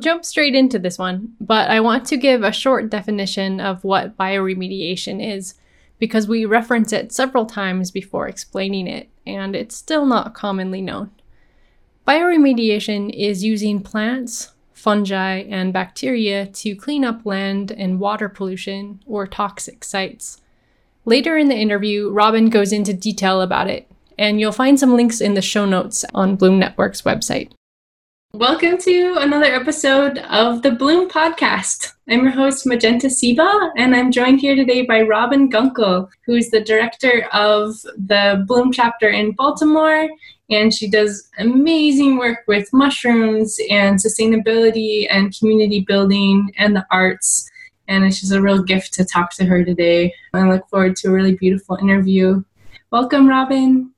Jump straight into this one, but I want to give a short definition of what bioremediation is because we reference it several times before explaining it, and it's still not commonly known. Bioremediation is using plants, fungi, and bacteria to clean up land and water pollution or toxic sites. Later in the interview, Robin goes into detail about it, and you'll find some links in the show notes on Bloom Network's website. Welcome to another episode of the Bloom Podcast. I'm your host, Magenta Ceiba, and I'm joined here today by Robin Gunkel, who is the director of the Bloom chapter in Baltimore. And she does amazing work with mushrooms and sustainability and community building and the arts. And it's just a real gift to talk to her today. I look forward to a really beautiful interview. Welcome, Robin.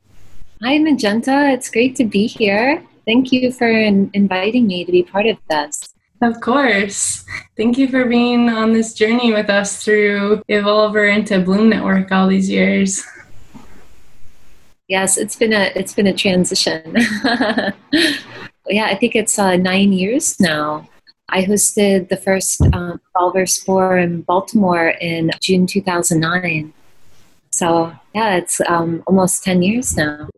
Hi, Magenta. It's great to be here. Thank you for in- inviting me to be part of this. Of course. Thank you for being on this journey with us through Evolver into Bloom Network all these years. Yes, it's been a it's been a transition. yeah, I think it's uh, nine years now. I hosted the first um, Evolver Spore in Baltimore in June 2009. So yeah, it's um, almost 10 years now.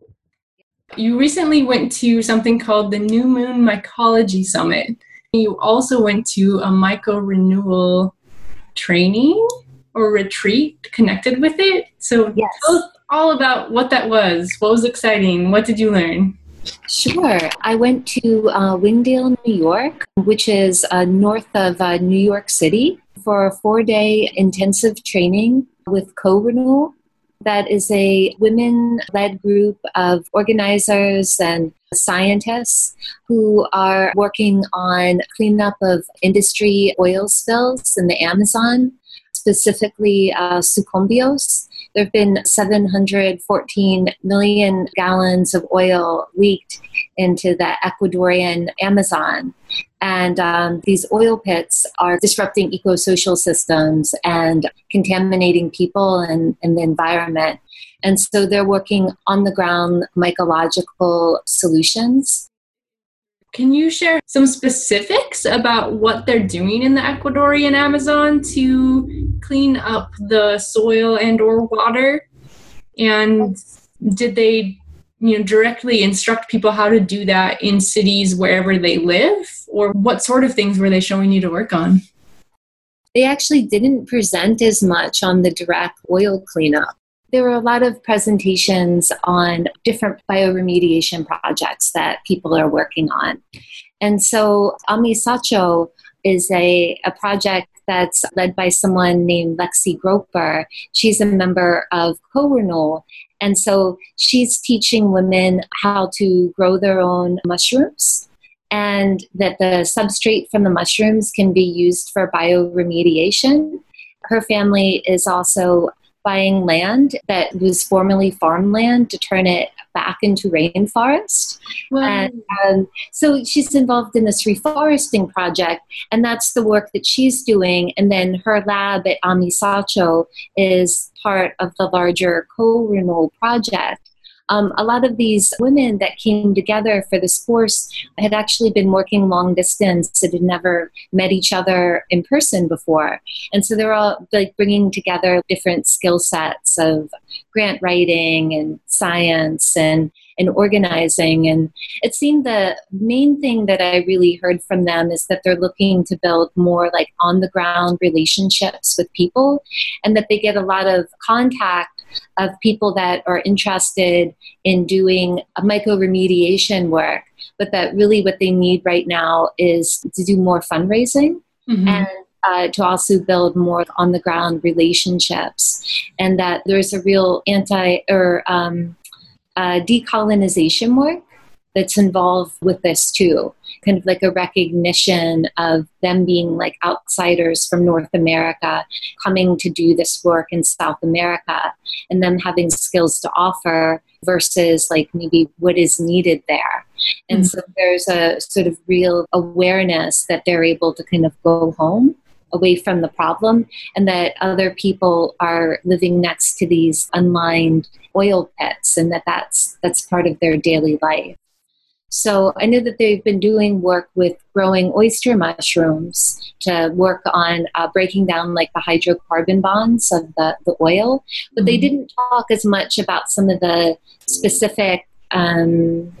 You recently went to something called the New Moon Mycology Summit. You also went to a myco renewal training or retreat connected with it. So yes. tell us all about what that was. What was exciting? What did you learn? Sure. I went to uh, Wingdale, New York, which is uh, north of uh, New York City, for a four day intensive training with Co Renewal that is a women led group of organizers and scientists who are working on cleanup of industry oil spills in the Amazon, specifically uh, Sucumbíos. There have been 714 million gallons of oil leaked into the Ecuadorian Amazon. And um, these oil pits are disrupting eco-social systems and contaminating people and, and the environment. And so they're working on the ground mycological solutions. Can you share some specifics about what they're doing in the Ecuadorian Amazon to clean up the soil and or water? And did they you know directly instruct people how to do that in cities wherever they live or what sort of things were they showing you to work on? They actually didn't present as much on the direct oil cleanup. There were a lot of presentations on different bioremediation projects that people are working on. And so amisacho is a, a project that's led by someone named Lexi Groper. She's a member of Co-Renewal, and so she's teaching women how to grow their own mushrooms and that the substrate from the mushrooms can be used for bioremediation. Her family is also buying land that was formerly farmland to turn it back into rainforest. Wow. And um, so she's involved in this reforesting project, and that's the work that she's doing. And then her lab at Amisacho is part of the larger co-renewal project um, a lot of these women that came together for this course had actually been working long distance and had never met each other in person before. And so they're all like bringing together different skill sets of grant writing and science and and organizing. And it seemed the main thing that I really heard from them is that they're looking to build more like on the ground relationships with people and that they get a lot of contact of people that are interested in doing a myco-remediation work, but that really what they need right now is to do more fundraising mm-hmm. and uh, to also build more on the ground relationships, and that there's a real anti or um, uh, decolonization work that's involved with this too. Kind of like a recognition of them being like outsiders from North America coming to do this work in South America and them having skills to offer versus like maybe what is needed there. And mm-hmm. so there's a sort of real awareness that they're able to kind of go home away from the problem and that other people are living next to these unlined oil pits and that that's that's part of their daily life So I know that they've been doing work with growing oyster mushrooms to work on uh, breaking down like the hydrocarbon bonds of the, the oil, but they Mm-hmm. didn't talk as much about some of the specific, um,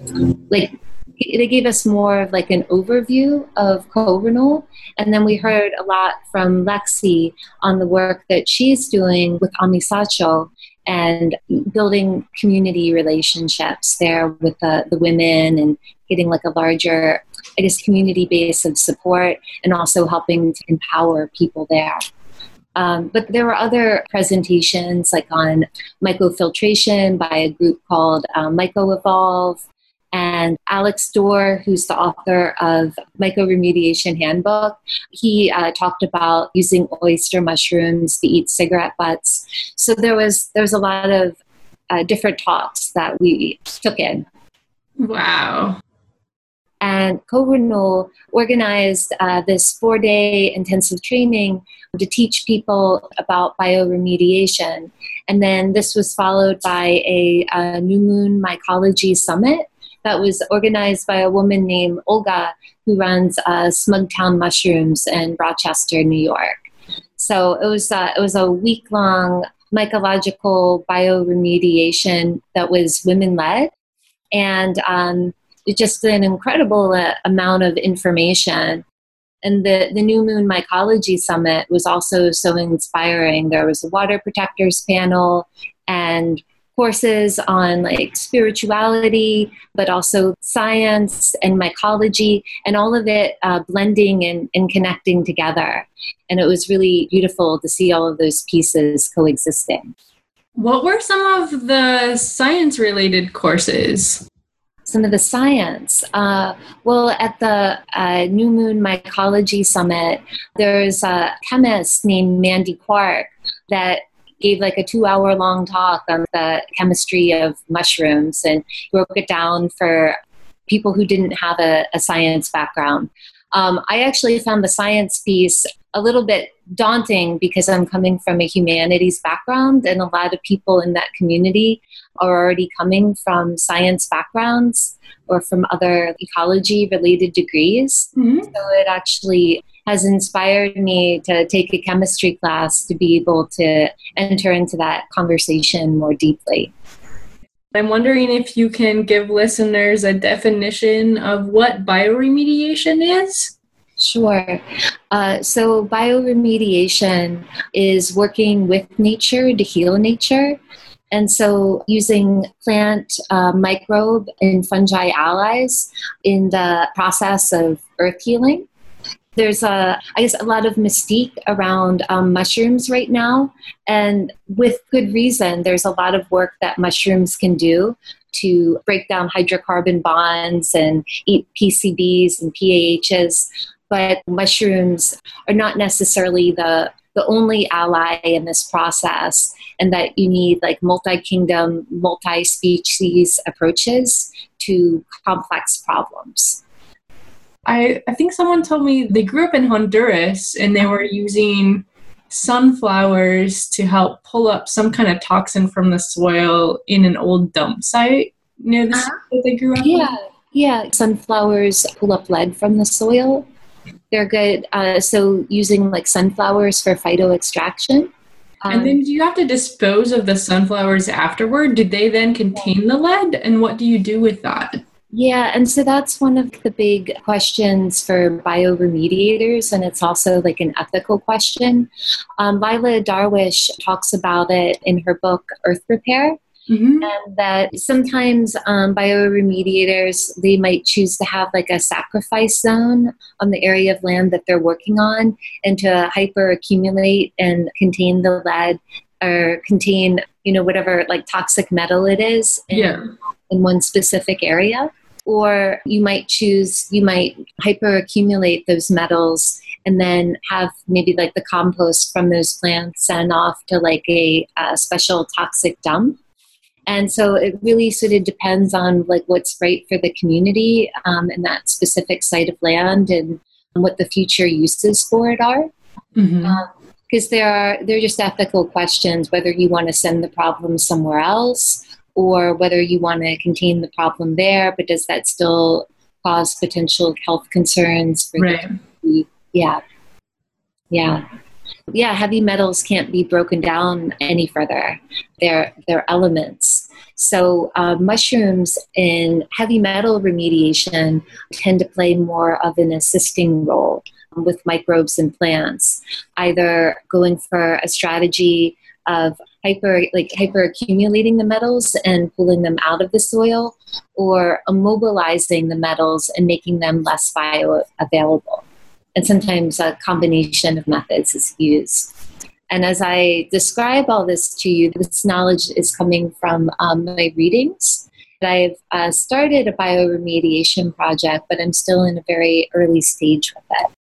like, they gave us more of like an overview of co-renewal and then we heard a lot from lexi on the work that she's doing with amisacho and building community relationships there with the, the women and getting like a larger i guess community base of support and also helping to empower people there. Um, but there were other presentations like on mycofiltration by a group called um, mycoevolve and Alex Dorr, who's the author of Mycoremediation Handbook, he uh, talked about using oyster mushrooms to eat cigarette butts. So there was there was a lot of uh, different talks that we took in. Wow. And Co-Renewal organized uh, this four-day intensive training to teach people about bioremediation. And then this was followed by a, a New Moon Mycology Summit that was organized by a woman named Olga who runs uh, Smugtown Mushrooms in Rochester, New York. So it was uh, it was a week long mycological bioremediation that was women led, and um, just an incredible uh, amount of information. And the, the New Moon Mycology Summit was also so inspiring. There was a water protectors panel and courses on like spirituality, but also science and mycology, and all of it uh, blending and, and connecting together. And it was really beautiful to see all of those pieces coexisting. What were some of the science related courses? Some of the science. Uh, well, at the uh, New Moon Mycology Summit, there's a chemist named Mandy Quark that gave like a two hour long talk on the chemistry of mushrooms and broke it down for people who didn't have a, a science background. Um, I actually found the science piece a little bit daunting because I'm coming from a humanities background, and a lot of people in that community are already coming from science backgrounds or from other ecology related degrees. Mm-hmm. So it actually has inspired me to take a chemistry class to be able to enter into that conversation more deeply. I'm wondering if you can give listeners a definition of what bioremediation is. Sure. Uh, so, bioremediation is working with nature to heal nature. And so, using plant, uh, microbe, and fungi allies in the process of earth healing. There's a, I guess, a lot of mystique around um, mushrooms right now, and with good reason. There's a lot of work that mushrooms can do to break down hydrocarbon bonds and eat PCBs and PAHs but mushrooms are not necessarily the the only ally in this process and that you need like multi-kingdom multi-species approaches to complex problems I, I think someone told me they grew up in Honduras and they were using sunflowers to help pull up some kind of toxin from the soil in an old dump site near the Uh-huh. that they grew up yeah yeah sunflowers pull up lead from the soil they're good uh, so using like sunflowers for phytoextraction in. And then do you have to dispose of the sunflowers afterward? Did they then contain the lead? And what do you do with that? Yeah, and so that's one of the big questions for bioremediators, and it's also like an ethical question. Um, Leila Darwish talks about it in her book Earth Repair, Mm-hmm. and that sometimes um, bioremediators they might choose to have like a sacrifice zone on the area of land that they're working on, and to hyper accumulate and contain the lead or contain you know whatever like toxic metal it is in, Yeah. in one specific area or you might choose you might hyper accumulate those metals and then have maybe like the compost from those plants sent off to like a, a special toxic dump and so it really sort of depends on like what's right for the community um, and that specific site of land and what the future uses for it are Mm-hmm. because there are they're just ethical questions whether you want to send the problem somewhere else or whether you want to contain the problem there, but does that still cause potential health concerns? right. The, yeah. Yeah. Yeah, heavy metals can't be broken down any further. They're, they're elements. So, uh, mushrooms in heavy metal remediation tend to play more of an assisting role with microbes and plants, either going for a strategy of hyper like hyper accumulating the metals and pulling them out of the soil or immobilizing the metals and making them less bioavailable and sometimes a combination of methods is used and as i describe all this to you this knowledge is coming from um, my readings I've uh, started a bioremediation project, but I'm still in a very early stage with it.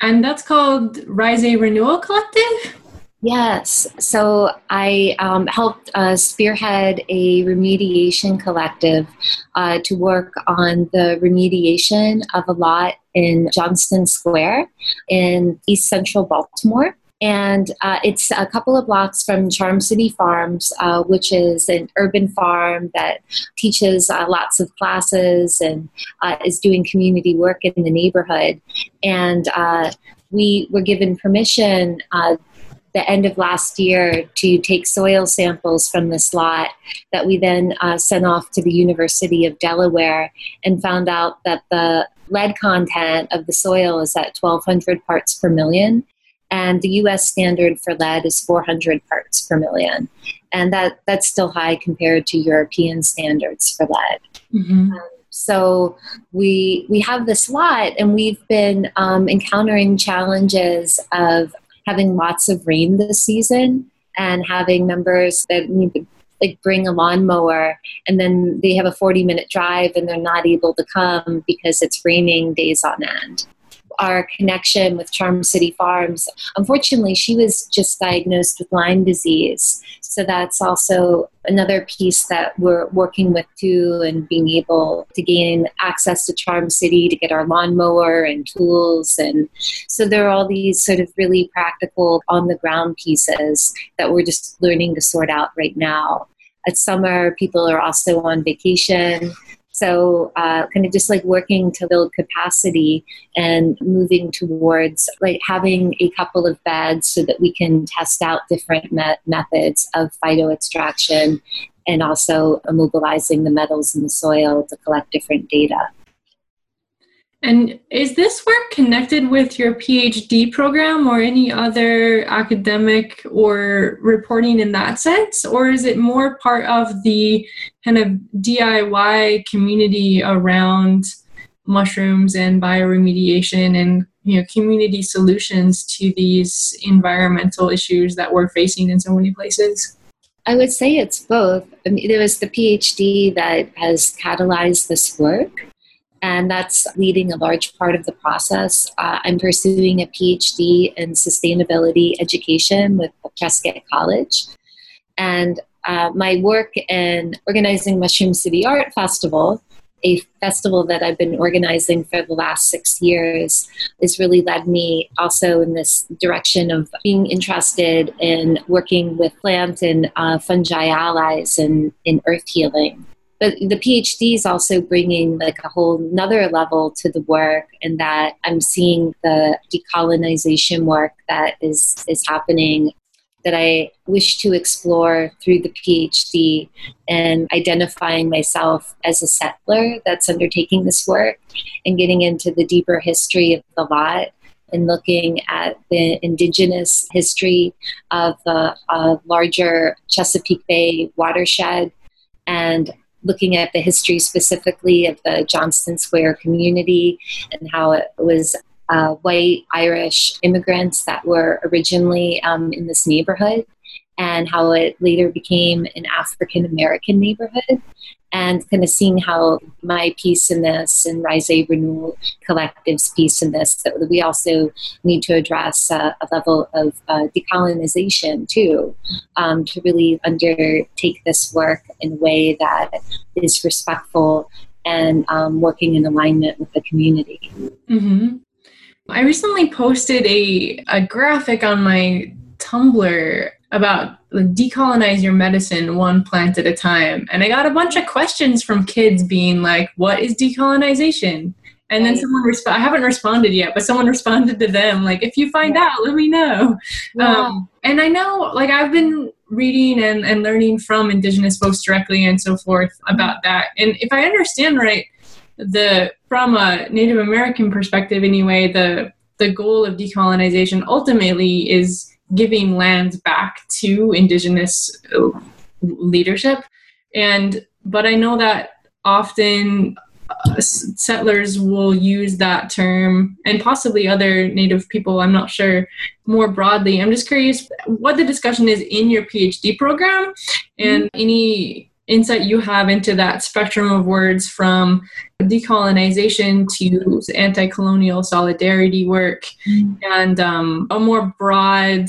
And that's called Rise A Renewal Collective? Yes. So I um, helped uh, spearhead a remediation collective uh, to work on the remediation of a lot in Johnston Square in East Central Baltimore. And uh, it's a couple of blocks from Charm City Farms, uh, which is an urban farm that teaches uh, lots of classes and uh, is doing community work in the neighborhood. And uh, we were given permission uh, the end of last year to take soil samples from this lot that we then uh, sent off to the University of Delaware and found out that the lead content of the soil is at 1200 parts per million and the US standard for lead is 400 parts per million. And that, that's still high compared to European standards for lead. Mm-hmm. Um, so we we have this lot, and we've been um, encountering challenges of having lots of rain this season and having members that need to like bring a lawnmower and then they have a 40 minute drive and they're not able to come because it's raining days on end our connection with Charm City Farms. Unfortunately, she was just diagnosed with Lyme disease. So that's also another piece that we're working with too, and being able to gain access to Charm City to get our lawnmower and tools. And so there are all these sort of really practical on the ground pieces that we're just learning to sort out right now. At summer, people are also on vacation. So, uh, kind of just like working to build capacity and moving towards like having a couple of beds so that we can test out different me- methods of phyto extraction and also immobilizing the metals in the soil to collect different data. And is this work connected with your PhD program or any other academic or reporting in that sense? Or is it more part of the kind of DIY community around mushrooms and bioremediation and you know community solutions to these environmental issues that we're facing in so many places? I would say it's both. I mean, it was the PhD that has catalyzed this work and that's leading a large part of the process. Uh, I'm pursuing a PhD in sustainability education with Prescott College. And uh, my work in organizing Mushroom City Art Festival, a festival that I've been organizing for the last six years, has really led me also in this direction of being interested in working with plant and uh, fungi allies and in earth healing but the phd is also bringing like a whole another level to the work and that i'm seeing the decolonization work that is is happening that i wish to explore through the phd and identifying myself as a settler that's undertaking this work and getting into the deeper history of the lot and looking at the indigenous history of the uh, larger Chesapeake Bay watershed and looking at the history specifically of the Johnston Square community and how it was uh, white Irish immigrants that were originally um, in this neighborhood and how it later became an African American neighborhood and kind of seeing how my piece in this and Rise Renewal Collective's piece in this, that we also need to address a level of uh, decolonization too, um, to really undertake this work in a way that is respectful and um, working in alignment with the community. Mm-hmm. I recently posted a, a graphic on my Tumblr about decolonize your medicine one plant at a time. And I got a bunch of questions from kids being like, what is decolonization? And then someone responded, I haven't responded yet, but someone responded to them, like, if you find out, let me know. Yeah. Um, and I know, like, I've been reading and, and learning from Indigenous folks directly and so forth about that. And if I understand right, the from a Native American perspective, anyway, the the goal of decolonization ultimately is giving lands back to Indigenous leadership. And but I know that often settlers will use that term and possibly other native people i'm not sure more broadly i'm just curious what the discussion is in your phd program and mm-hmm. any insight you have into that spectrum of words from decolonization to anti-colonial solidarity work mm-hmm. and um, a more broad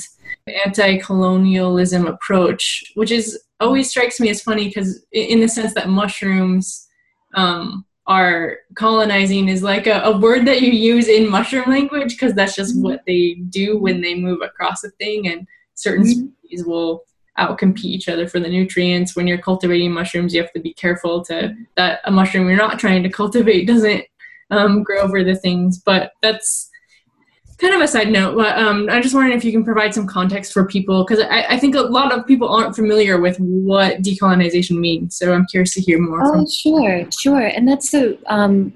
anti-colonialism approach which is always strikes me as funny because in the sense that mushrooms um, are colonizing is like a, a, word that you use in mushroom language because that's just what they do when they move across a thing and certain mm-hmm. species will outcompete each other for the nutrients when you're cultivating mushrooms you have to be careful to that a mushroom you're not trying to cultivate doesn't um, grow over the things but that's kind of a side note, but um, I just wondering if you can provide some context for people because I, I, think a lot of people aren't familiar with what decolonization means. So I'm curious to hear more. Oh, sure, sure. And that's so. Um,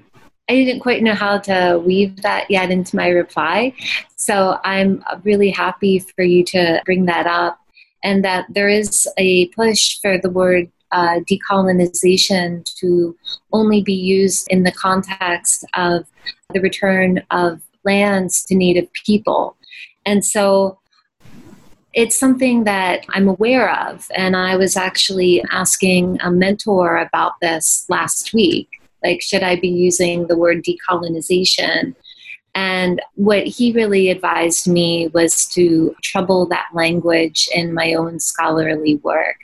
I didn't quite know how to weave that yet into my reply. So I'm really happy for you to bring that up, and that there is a push for the word uh, decolonization to only be used in the context of the return of lands to Native people. And so it's something that I'm aware of. And I was actually asking a mentor about this last week. Like, should I be using the word decolonization? And what he really advised me was to trouble that language in my own scholarly work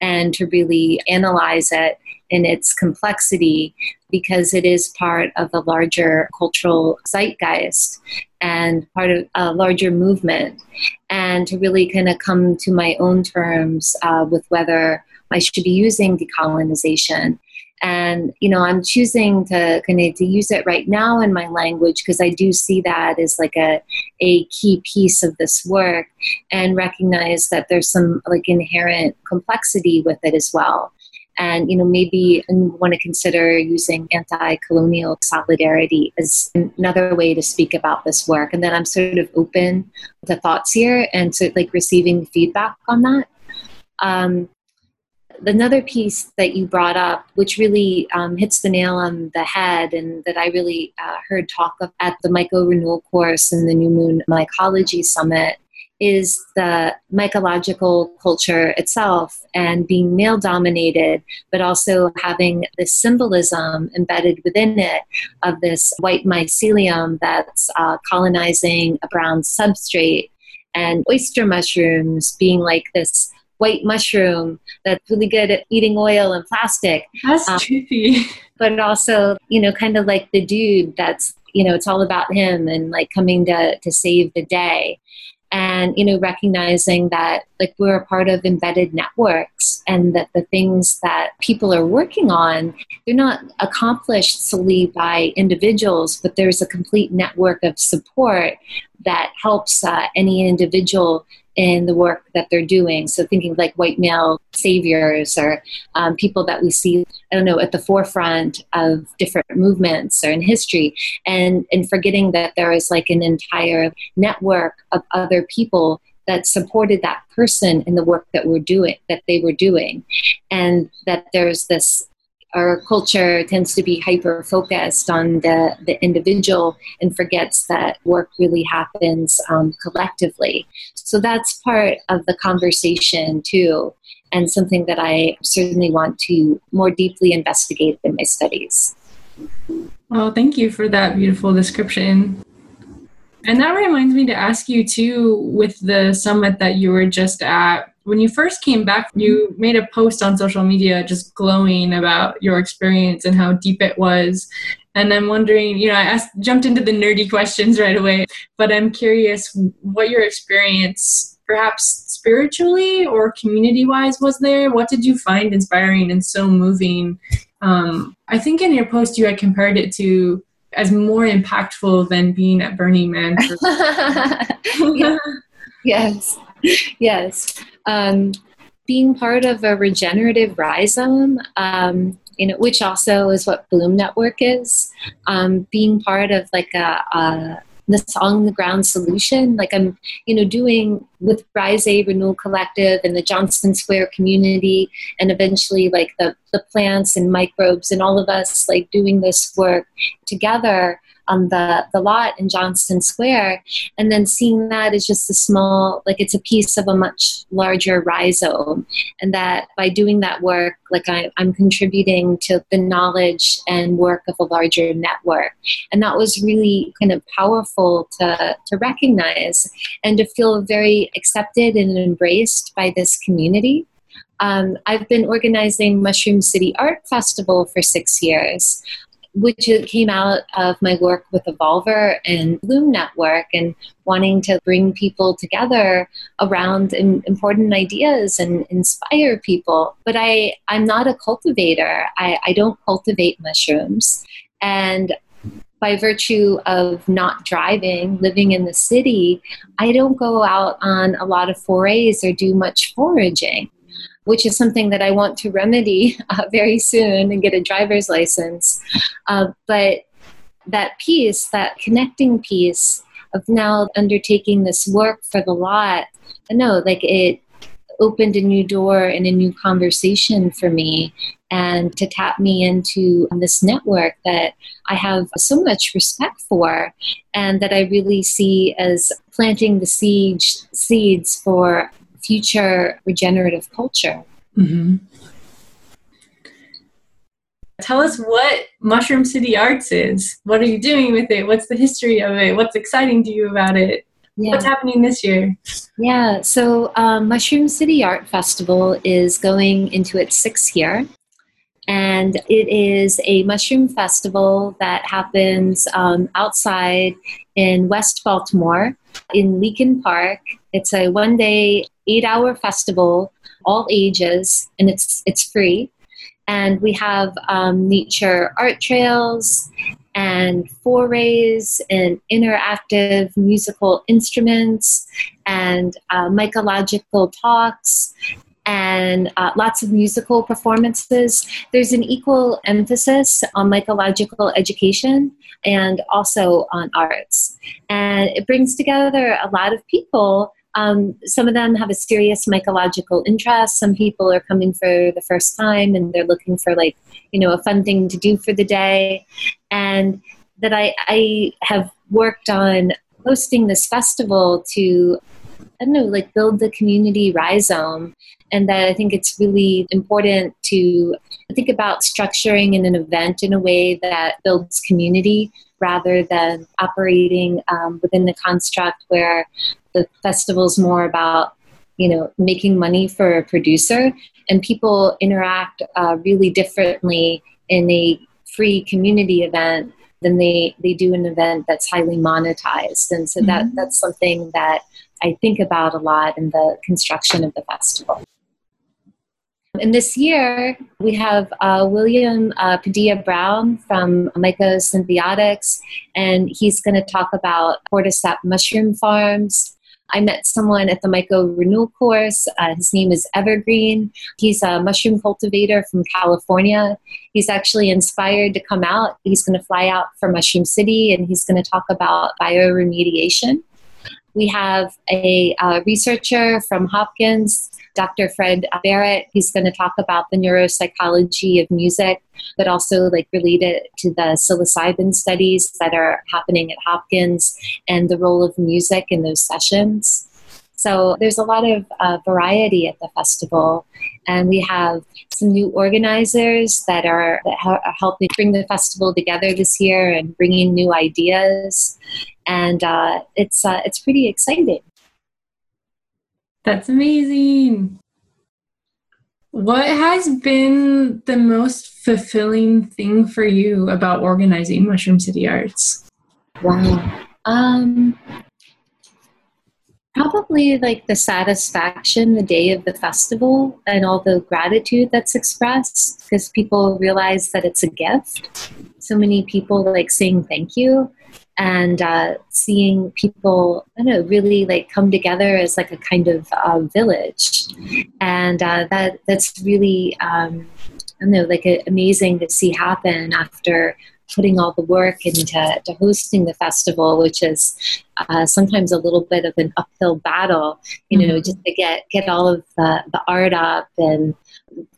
and to really analyze it in its complexity because it is part of a larger cultural zeitgeist and part of a larger movement. And to really kind of come to my own terms uh, with whether I should be using decolonization. And you know, I'm choosing to kind of to use it right now in my language because I do see that as like a a key piece of this work, and recognize that there's some like inherent complexity with it as well and you know maybe want to consider using anti-colonial solidarity as another way to speak about this work. And then i'm sort of open to thoughts here and to like receiving feedback on that. Um, another piece that you brought up, which really um, hits the nail on the head, and that I really uh, heard talk of at the Myco Renewal course and the New Moon Mycology Summit, is the mycological culture itself and being male dominated, but also having this symbolism embedded within it of this white mycelium that's uh, colonizing a brown substrate, and oyster mushrooms being like this white mushroom that's really good at eating oil and plastic. That's um, trippy. But also, you know, kind of like the dude that's, you know, it's all about him and like coming to, to save the day and you know recognizing that like we're a part of embedded networks and that the things that people are working on they're not accomplished solely by individuals but there's a complete network of support that helps uh, any individual in the work that they're doing. So thinking like white male saviors or um, people that we see, I don't know, at the forefront of different movements or in history, and and forgetting that there is like an entire network of other people that supported that person in the work that we're doing that they were doing and that there's this our culture tends to be hyper focused on the, the individual and forgets that work really happens um, collectively. So that's part of the conversation too, and something that I certainly want to more deeply investigate in my studies. Well, thank you for that beautiful description. And that reminds me to ask you too, with the summit that you were just at, when you first came back, you made a post on social media just glowing about your experience and how deep it was. And I'm wondering, you know, I asked, jumped into the nerdy questions right away, but I'm curious what your experience perhaps spiritually or community wise was there? What did you find inspiring and so moving? Um, I think in your post you had compared it to as more impactful than being at Burning Man. yeah. yes, yes. Um, being part of a regenerative rhizome, um, you know, which also is what Bloom Network is. Um, being part of like a, a this on the ground solution. Like I'm, you know, doing with Rise A Renewal Collective and the Johnston Square community, and eventually like the the plants and microbes and all of us like doing this work together on the, the lot in Johnston Square, and then seeing that is just a small, like it's a piece of a much larger rhizome. And that by doing that work, like I, I'm contributing to the knowledge and work of a larger network. And that was really kind of powerful to, to recognize and to feel very accepted and embraced by this community. Um, I've been organizing Mushroom City Art Festival for six years which came out of my work with Evolver and Bloom Network and wanting to bring people together around important ideas and inspire people. But I, I'm not a cultivator. I, I don't cultivate mushrooms. And by virtue of not driving, living in the city, I don't go out on a lot of forays or do much foraging which is something that I want to remedy uh, very soon and get a driver's license. Uh, but that piece, that connecting piece of now undertaking this work for the lot, no, like it opened a new door and a new conversation for me and to tap me into this network that I have so much respect for and that I really see as planting the seeds seeds for future regenerative culture. Mm-hmm. Tell us what Mushroom City Arts is. What are you doing with it? What's the history of it? What's exciting to you about it? Yeah. What's happening this year? Yeah, so um, Mushroom City Art Festival is going into its sixth year. And it is a mushroom festival that happens um, outside in West Baltimore in Leakin Park. It's a one day eight hour festival, all ages, and it's it's free. And we have um, nature art trails and forays and interactive musical instruments and uh, mycological talks and uh, lots of musical performances. There's an equal emphasis on mycological education and also on arts. And it brings together a lot of people um, some of them have a serious mycological interest. Some people are coming for the first time and they're looking for like, you know, a fun thing to do for the day. And that I, I have worked on hosting this festival to, I don't know, like build the community rhizome. And that I think it's really important to think about structuring in an event in a way that builds community rather than operating um, within the construct where the festival's more about you know making money for a producer and people interact uh, really differently in a free community event than they they do an event that's highly monetized and so mm-hmm. that that's something that i think about a lot in the construction of the festival and this year, we have uh, William uh, Padilla Brown from Mycosymbiotics, and he's going to talk about cordyceps mushroom farms. I met someone at the Myco Renewal course. Uh, his name is Evergreen. He's a mushroom cultivator from California. He's actually inspired to come out. He's going to fly out for Mushroom City and he's going to talk about bioremediation. We have a uh, researcher from Hopkins Dr. Fred Barrett. He's going to talk about the neuropsychology of music, but also like related to the psilocybin studies that are happening at Hopkins and the role of music in those sessions. So there's a lot of uh, variety at the festival, and we have some new organizers that are, that are helping bring the festival together this year and bringing new ideas, and uh, it's uh, it's pretty exciting. That's amazing. What has been the most fulfilling thing for you about organizing Mushroom City Arts? Wow. Um, Probably like the satisfaction the day of the festival and all the gratitude that's expressed because people realize that it's a gift. So many people like saying thank you and uh, seeing people, I don't know, really like come together as like a kind of uh, village, and uh, that that's really, um, I don't know, like amazing to see happen after putting all the work into to hosting the festival, which is uh, sometimes a little bit of an uphill battle, you know, mm-hmm. just to get get all of the, the art up and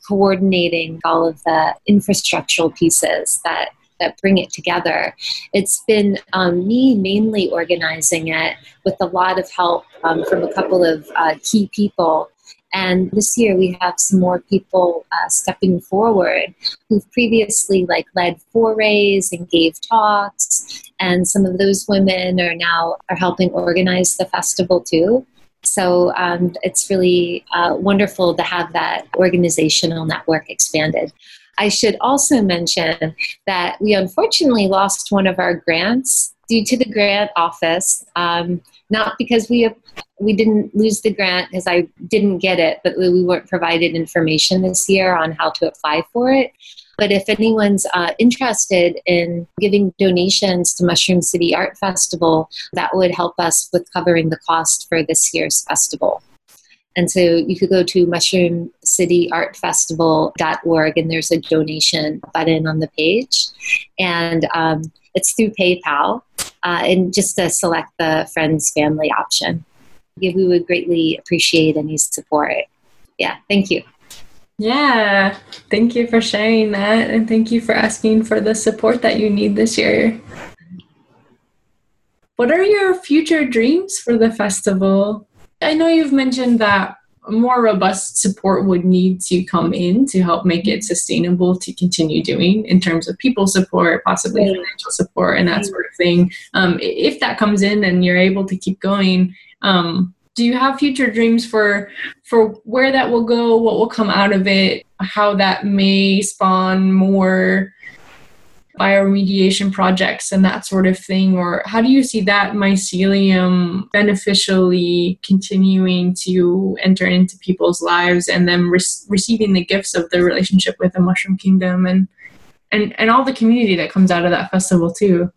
coordinating all of the infrastructural pieces that that bring it together. It's been um, me mainly organizing it with a lot of help um, from a couple of uh, key people. And this year we have some more people uh, stepping forward who've previously like led forays and gave talks. And some of those women are now are helping organize the festival too. So um, it's really uh, wonderful to have that organizational network expanded. I should also mention that we unfortunately lost one of our grants due to the grant office. Um, not because we have, we didn't lose the grant because I didn't get it, but we weren't provided information this year on how to apply for it. But if anyone's uh, interested in giving donations to Mushroom City Art Festival, that would help us with covering the cost for this year's festival. And so you could go to mushroomcityartfestival.org and there's a donation button on the page. And um, it's through PayPal uh, and just to select the friends family option. Yeah, we would greatly appreciate any support. Yeah, thank you. Yeah, thank you for sharing that and thank you for asking for the support that you need this year. What are your future dreams for the festival? I know you've mentioned that more robust support would need to come in to help make it sustainable to continue doing in terms of people support, possibly right. financial support, and that sort of thing. Um, if that comes in and you're able to keep going, um, do you have future dreams for for where that will go, what will come out of it, how that may spawn more bioremediation projects and that sort of thing? Or how do you see that mycelium beneficially continuing to enter into people's lives and then re- receiving the gifts of the relationship with the Mushroom Kingdom and, and, and all the community that comes out of that festival too?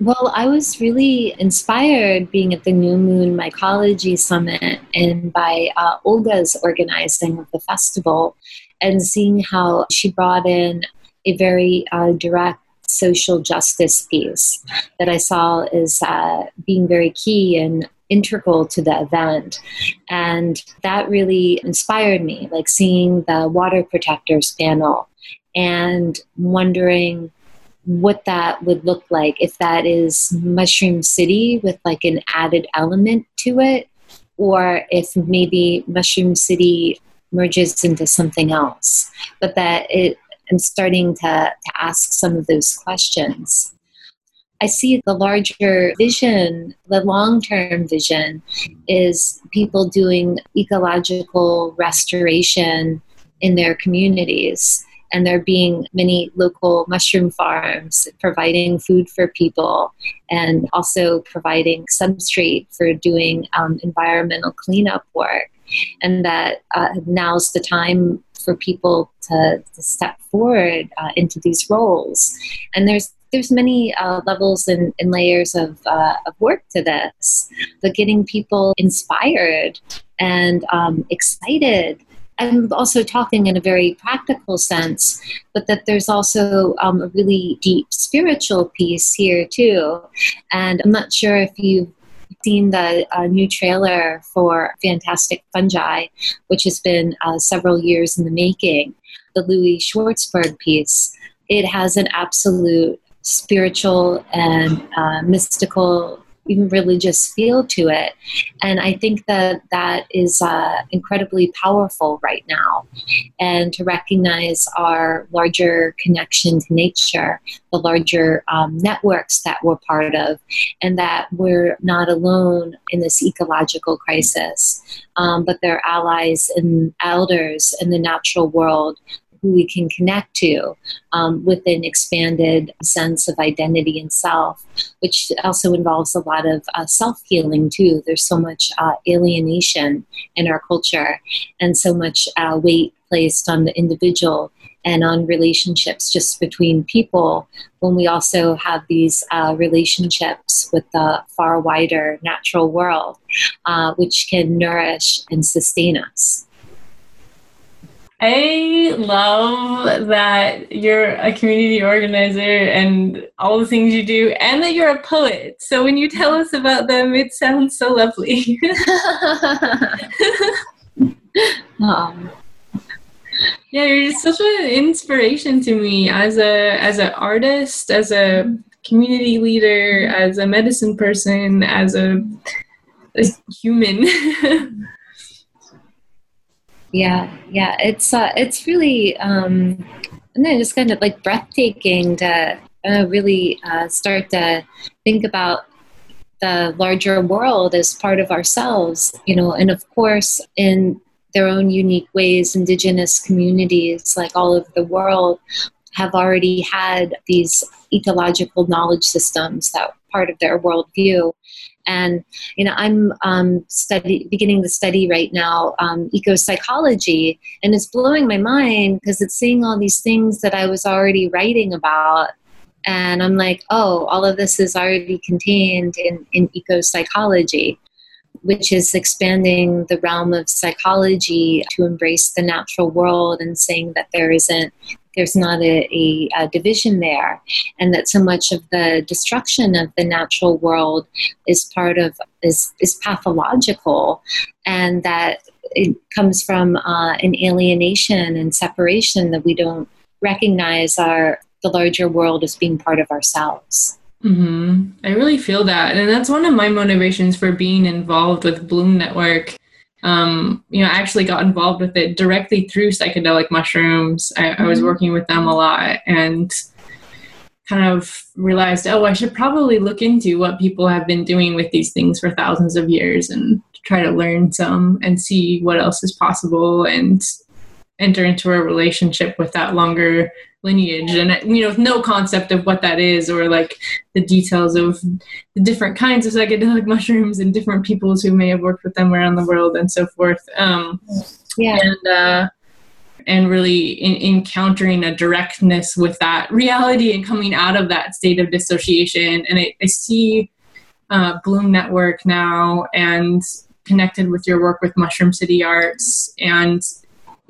Well, I was really inspired being at the New Moon Mycology Summit and by uh, Olga's organizing of the festival and seeing how she brought in a very uh, direct social justice piece that I saw as uh, being very key and integral to the event. And that really inspired me, like seeing the water protectors panel and wondering what that would look like if that is Mushroom City with like an added element to it, or if maybe Mushroom City merges into something else. But that it am starting to, to ask some of those questions. I see the larger vision, the long term vision, is people doing ecological restoration in their communities. And there being many local mushroom farms providing food for people and also providing substrate for doing um, environmental cleanup work. And that uh, now's the time for people to, to step forward uh, into these roles. And there's there's many uh, levels and, and, layers of, uh, of work to this, but getting people inspired and um, excited. I'm also talking in a very practical sense, but that there's also um, a really deep spiritual piece here too. And I'm not sure if you've seen the uh, new trailer for Fantastic Fungi, which has been uh, several years in the making, the Louis Schwartzberg piece. It has an absolute spiritual and uh, mystical religious feel to it. And I think that that is uh, incredibly powerful right now. And to recognize our larger connection to nature, the larger um, networks that we're part of, and that we're not alone in this ecological crisis, um, but they're allies and elders in the natural world who we can connect to um, with an expanded sense of identity and self, which also involves a lot of uh, self healing too. There's so much uh, alienation in our culture and so much uh, weight placed on the individual and on relationships just between people when we also have these uh, relationships with the far wider natural world, uh, which can nourish and sustain us. I love that you're a community organizer and all the things you do, and that you're a poet. So when you tell us about them, it sounds so lovely. um. Yeah, you're such an inspiration to me as a as an artist, as a community leader, as a medicine person, as a, a human. yeah yeah it's uh it's really um and then just kind of like breathtaking to uh, really uh, start to think about the larger world as part of ourselves you know and of course in their own unique ways indigenous communities like all over the world have already had these ecological knowledge systems that part of their worldview. And you know, I'm um, study beginning to study right now um, eco psychology, and it's blowing my mind because it's seeing all these things that I was already writing about, and I'm like, oh, all of this is already contained in in eco psychology which is expanding the realm of psychology to embrace the natural world and saying that there isn't there's not a, a, a, division there, and that so much of the destruction of the natural world is part of is is pathological, and that it comes from uh, an alienation and separation that we don't recognize our the larger world as being part of ourselves. Mm-hmm. I really feel that, and that's one of my motivations for being involved with Bloom Network um, you know, I actually got involved with it directly through psychedelic mushrooms. I, I was mm-hmm. working with them a lot and kind of realized, oh, I should probably look into what people have been doing with these things for thousands of years and try to learn some and see what else is possible and enter into a relationship with that longer lineage and you know no concept of what that is or like the details of the different kinds of psychedelic mushrooms and different peoples who may have worked with them around the world and so forth. Um, yeah. and uh, and really in, encountering a directness with that reality and coming out of that state of dissociation. And I, I see uh, bloom network now and connected with your work with mushroom city arts and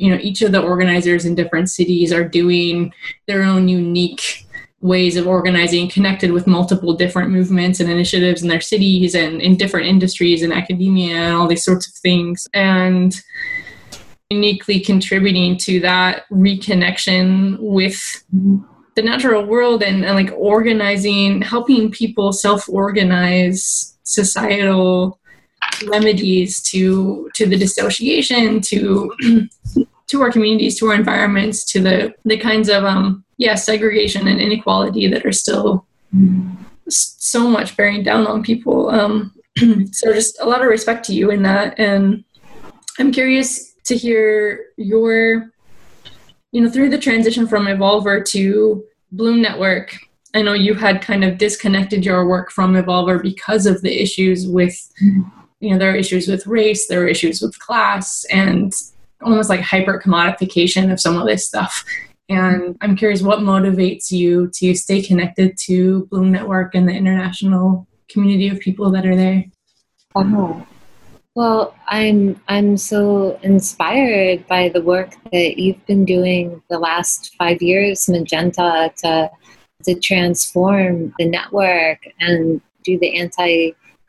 you know each of the organizers in different cities are doing their own unique ways of organizing connected with multiple different movements and initiatives in their cities and in different industries and academia and all these sorts of things. And uniquely contributing to that reconnection with the natural world and, and like organizing helping people self-organize societal remedies to to the dissociation to to our communities, to our environments, to the the kinds of um, yeah segregation and inequality that are still so much bearing down on people. Um, so just a lot of respect to you in that, and I'm curious to hear your you know through the transition from Evolver to Bloom Network. I know you had kind of disconnected your work from Evolver because of the issues with you know there are issues with race, there are issues with class, and almost like hyper commodification of some of this stuff. And I'm curious what motivates you to stay connected to Bloom Network and the international community of people that are there. Oh, well, I'm I'm so inspired by the work that you've been doing the last five years, Magenta, to to transform the network and do the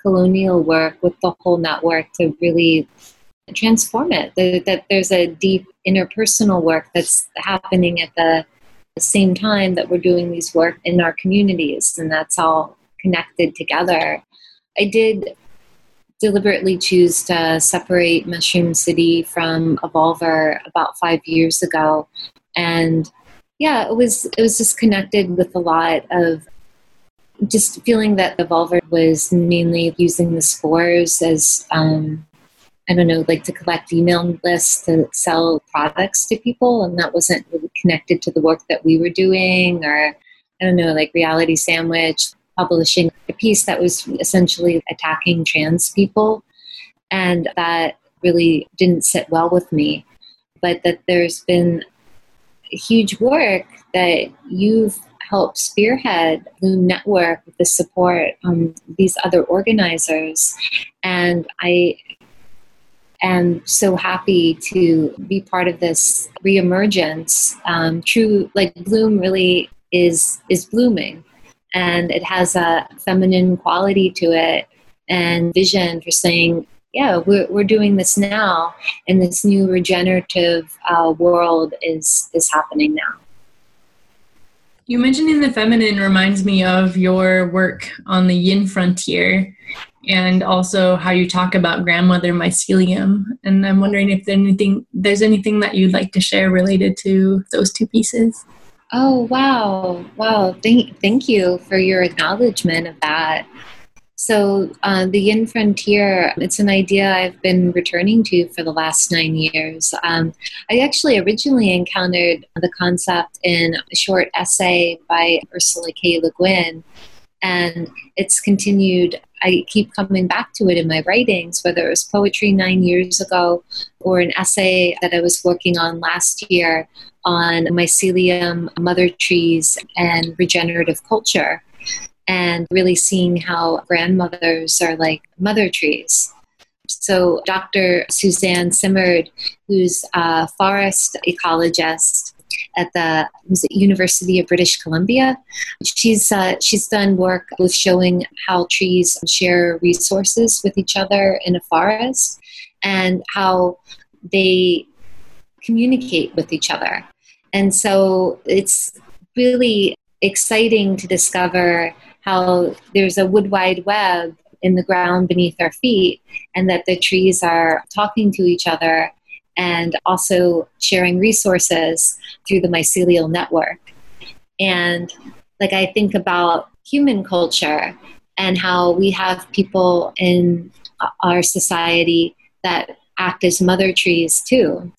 anti-colonial work with the whole network to really transform it. That there's a deep interpersonal work that's happening at the same time that we're doing these work in our communities, and that's all connected together. I did deliberately choose to separate Mushroom City from Evolver about five years ago, and yeah, it was it was just connected with a lot of just feeling that Evolver was mainly using the spores as um, I don't know, like to collect email lists to sell products to people, and that wasn't really connected to the work that we were doing, or I don't know, like Reality Sandwich publishing a piece that was essentially attacking trans people, and that really didn't sit well with me. But that there's been huge work that you've helped spearhead Bloom Network with the support um, these other organizers. And I am so happy to be part of this reemergence. Um, true, like Bloom really is is blooming, and it has a feminine quality to it and vision for saying yeah, we're, we're doing this now, and this new regenerative uh, world is is happening now. You mentioning the feminine reminds me of your work on the yin frontier and also how you talk about grandmother mycelium. And I'm wondering if there's anything there's anything that you'd like to share related to those two pieces. Oh wow. Wow. Thank thank you for your acknowledgement of that. So, uh, the Yin Frontier, it's an idea I've been returning to for the last nine years. Um, I actually originally encountered the concept in a short essay by Ursula K. Le Guin, and it's continued. I keep coming back to it in my writings, whether it was poetry nine years ago or an essay that I was working on last year on mycelium, mother trees, and regenerative culture and really seeing how grandmothers are like mother trees. So, Dr. Suzanne Simard, who's a forest ecologist at the University of British Columbia, she's uh, she's done work with showing how trees share resources with each other in a forest and how they communicate with each other. And so, it's really exciting to discover how there's a wood wide web in the ground beneath our feet, and that the trees are talking to each other and also sharing resources through the mycelial network. And like I think about human culture and how we have people in our society that act as mother trees too.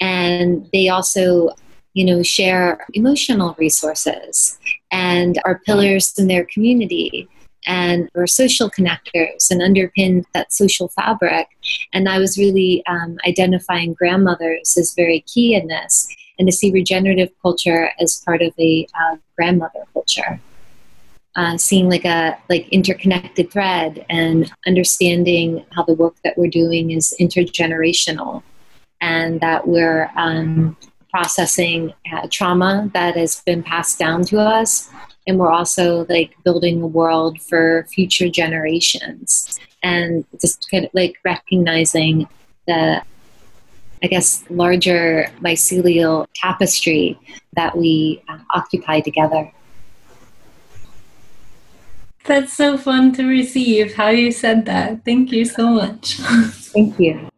And they also you know, share emotional resources and are pillars in their community and are social connectors and underpin that social fabric. And I was really um, identifying grandmothers as very key in this and to see regenerative culture as part of a uh, grandmother culture. Uh, seeing like a like interconnected thread and understanding how the work that we're doing is intergenerational and that we're um, processing uh, trauma that has been passed down to us. And we're also like building a world for future generations. And just kind of like recognizing the i guess larger mycelial tapestry that we uh, occupy together. That's so fun to receive how you said that. Thank you so much. Thank you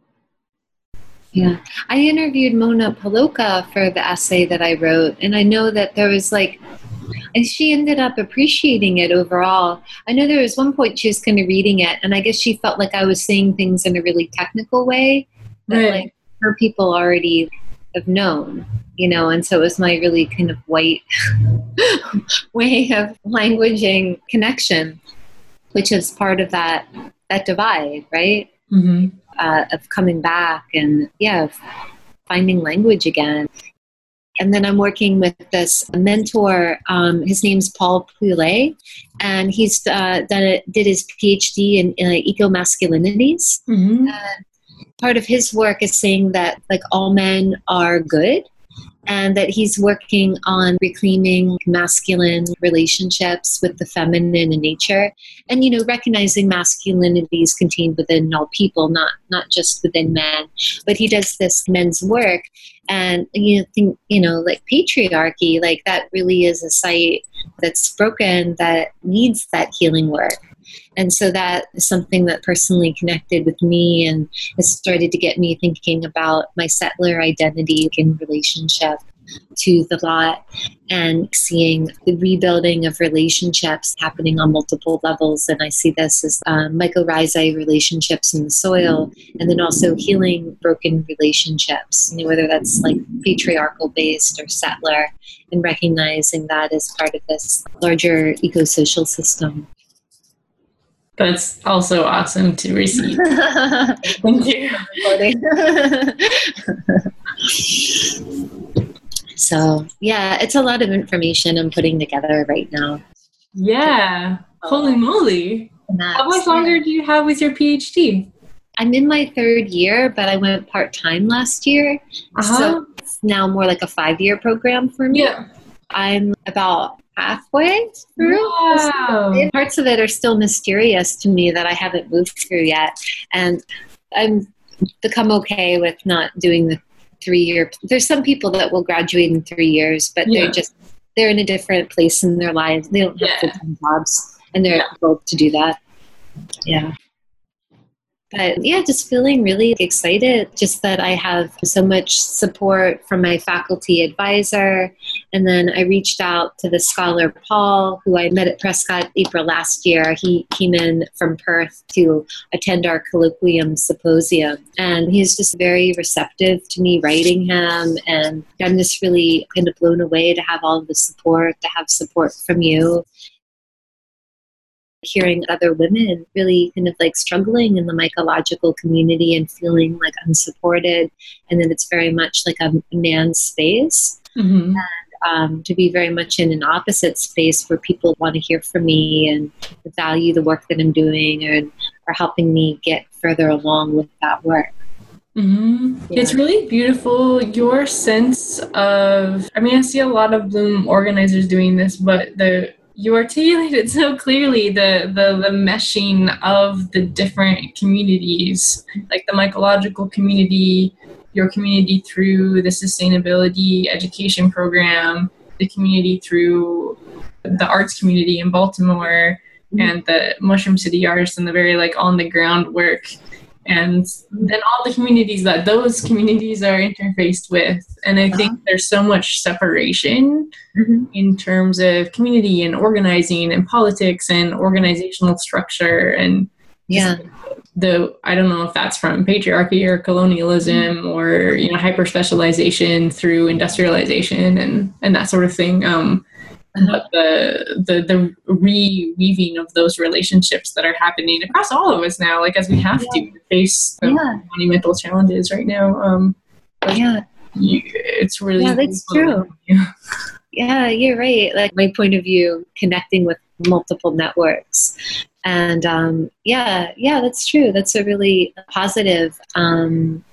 yeah. I interviewed Mona Polacca for the essay that I wrote, and I know that there was like, and she ended up appreciating it overall. I know there was one point she was kind of reading it, and I guess she felt like I was saying things in a really technical way that right. like her people already have known, you know, and so it was my really kind of white way of languaging connection, which is part of that that divide, right? Mm-hmm uh, of coming back and yeah, finding language again. And then I'm working with this mentor. Um, his name's Paul Pulé, and he's uh, done a, did his PhD in, in eco masculinities. Mm-hmm. Uh, part of his work is saying that like all men are good, and that he's working on reclaiming masculine relationships with the feminine in nature. And you know recognizing masculinity is contained within all people not not just within men. But he does this men's work and you know, think you know like patriarchy like that really is a site that's broken that needs that healing work and so that is something that personally connected with me and has started to get me thinking about my settler identity in relationship to the lot and seeing the rebuilding of relationships happening on multiple levels. And I see this as um, mycorrhizae relationships in the soil, and then also healing broken relationships, you know, whether that's like patriarchal based or settler, and recognizing that as part of this larger eco-social system. That's also awesome to receive. Thank you. so, yeah, it's a lot of information I'm putting together right now. Yeah. Holy moly. How much longer do you have with your PhD? I'm in my third year, but I went part time last year. Uh-huh. So it's now more like a five year program for me. Yeah. I'm about halfway through. Wow. Parts of it are still mysterious to me that I haven't moved through yet. And I'm become okay with not doing the three year there's some people that will graduate in three years, but yeah. they're just they're in a different place in their lives. They don't have yeah. full-time jobs and they're yeah. able to do that. Yeah but yeah, just feeling really excited just that I have so much support from my faculty advisor. And then I reached out to the scholar Paul, who I met at Prescott April last year. He came in from Perth to attend our colloquium symposium. And he's just very receptive to me writing him. And I'm just really kind of blown away to have all the support, to have support from you hearing other women really kind of like struggling in the mycological community and feeling like unsupported. And then it's very much like a man's space. Mm-hmm. Um, to be very much in an opposite space where people want to hear from me and value the work that I'm doing and are helping me get further along with that work. Mm-hmm. Yeah. It's really beautiful. Your sense of, I mean, I see a lot of Bloom organizers doing this, but the you articulated so clearly the, the the meshing of the different communities like the mycological community your community through the sustainability education program the community through the arts community in baltimore mm-hmm. and the mushroom city artists and the very like on the ground work and then all the communities that those communities are interfaced with and i think uh-huh. there's so much separation mm-hmm. in terms of community and organizing and politics and organizational structure and yeah the i don't know if that's from patriarchy or colonialism or you know hyper specialization through industrialization and and that sort of thing um but the the the reweaving of those relationships that are happening across all of us now, like as we have yeah. to face the yeah. monumental challenges right now. Um, yeah, you, it's really yeah, that's true. Yeah. yeah, you're right. Like my point of view, connecting with multiple networks, and um, yeah, yeah, that's true. That's a really positive. Um,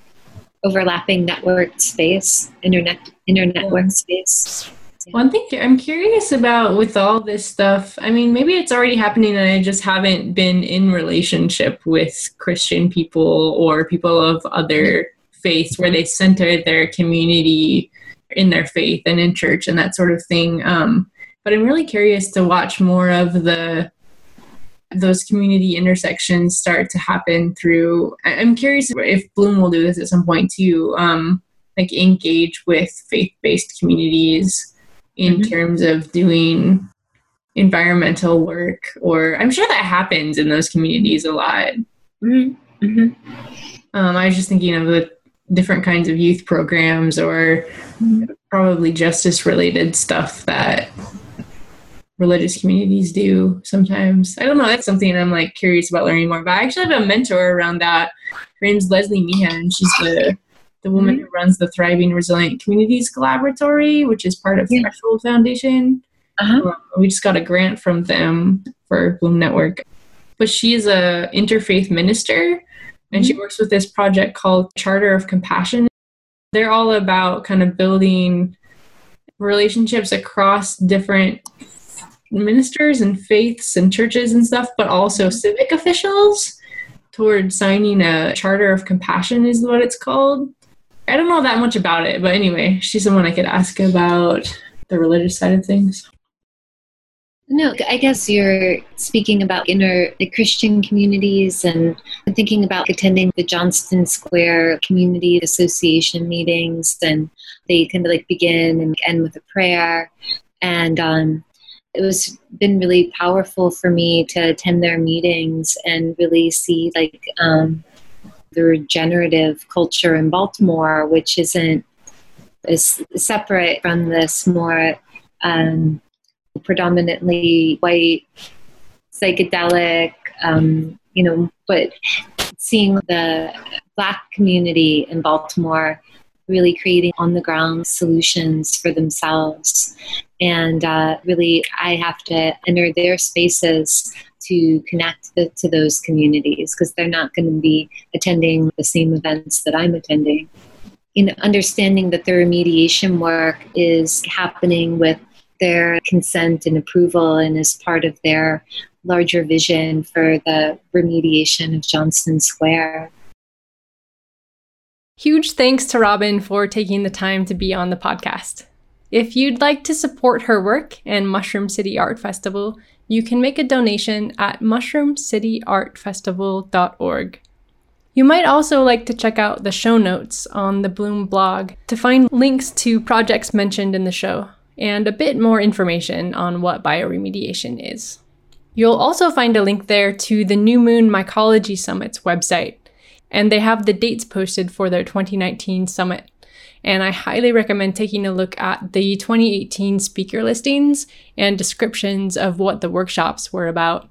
overlapping network space internet internet space one thing I'm curious about with all this stuff, I mean, maybe it's already happening and I just haven't been in relationship with Christian people or people of other faiths where they center their community in their faith and in church and that sort of thing. Um, but I'm really curious to watch more of the those community intersections start to happen through i'm curious if bloom will do this at some point too um, like engage with faith-based communities in mm-hmm. terms of doing environmental work or i'm sure that happens in those communities a lot mm-hmm. Mm-hmm. Um, i was just thinking of the different kinds of youth programs or mm-hmm. probably justice related stuff that religious communities do sometimes i don't know that's something i'm like curious about learning more about i actually have a mentor around that her name's leslie meehan she's the the woman mm-hmm. who runs the Thriving Resilient Communities Collaboratory, which is part of yeah. Threshold Foundation. Uh-huh. Um, we just got a grant from them for Bloom Network. But she's a interfaith minister, and mm-hmm. she works with this project called Charter of Compassion. They're all about kind of building relationships across different ministers and faiths and churches and stuff, but also mm-hmm. civic officials towards signing a charter of compassion is what it's called I don't know that much about it, but anyway, she's someone I could ask about the religious side of things. No, I guess you're speaking about inner the Christian communities and thinking about attending the Johnston Square Community Association meetings, and they kind of like begin and end with a prayer. And um, it was been really powerful for me to attend their meetings and really see like um, the regenerative culture in Baltimore, which isn't is separate from this more um, predominantly white, psychedelic, um, you know, but seeing the black community in Baltimore really creating on the ground solutions for themselves. And uh, really, I have to enter their spaces to connect the, to those communities because they're not going to be attending the same events that I'm attending. In understanding that the remediation work is happening with their consent and approval and as part of their larger vision for the remediation of Johnston Square. Huge thanks to Robin for taking the time to be on the podcast. If you'd like to support her work and Mushroom City Art Festival, you can make a donation at mushroomcityartfestival.org. You might also like to check out the show notes on the Bloom blog to find links to projects mentioned in the show and a bit more information on what bioremediation is. You'll also find a link there to the New Moon Mycology Summit's website, and they have the dates posted for their 2019 summit. And I highly recommend taking a look at the 2018 speaker listings and descriptions of what the workshops were about.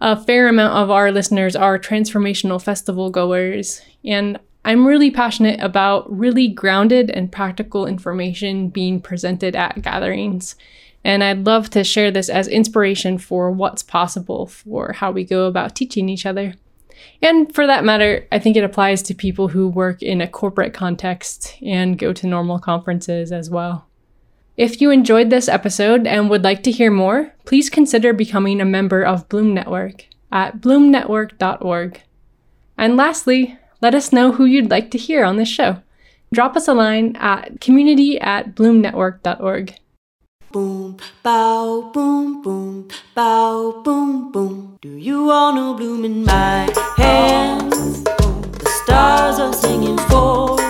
A fair amount of our listeners are transformational festival goers, and I'm really passionate about really grounded and practical information being presented at gatherings. And I'd love to share this as inspiration for what's possible for how we go about teaching each other. And for that matter, I think it applies to people who work in a corporate context and go to normal conferences as well. If you enjoyed this episode and would like to hear more, please consider becoming a member of Bloom Network at bloomnetwork.org. And lastly, let us know who you'd like to hear on this show. Drop us a line at community at bloomnetwork.org. Boom, bow, boom, boom, bow, boom, boom. Do you wanna bloom in my hands? The stars are singing for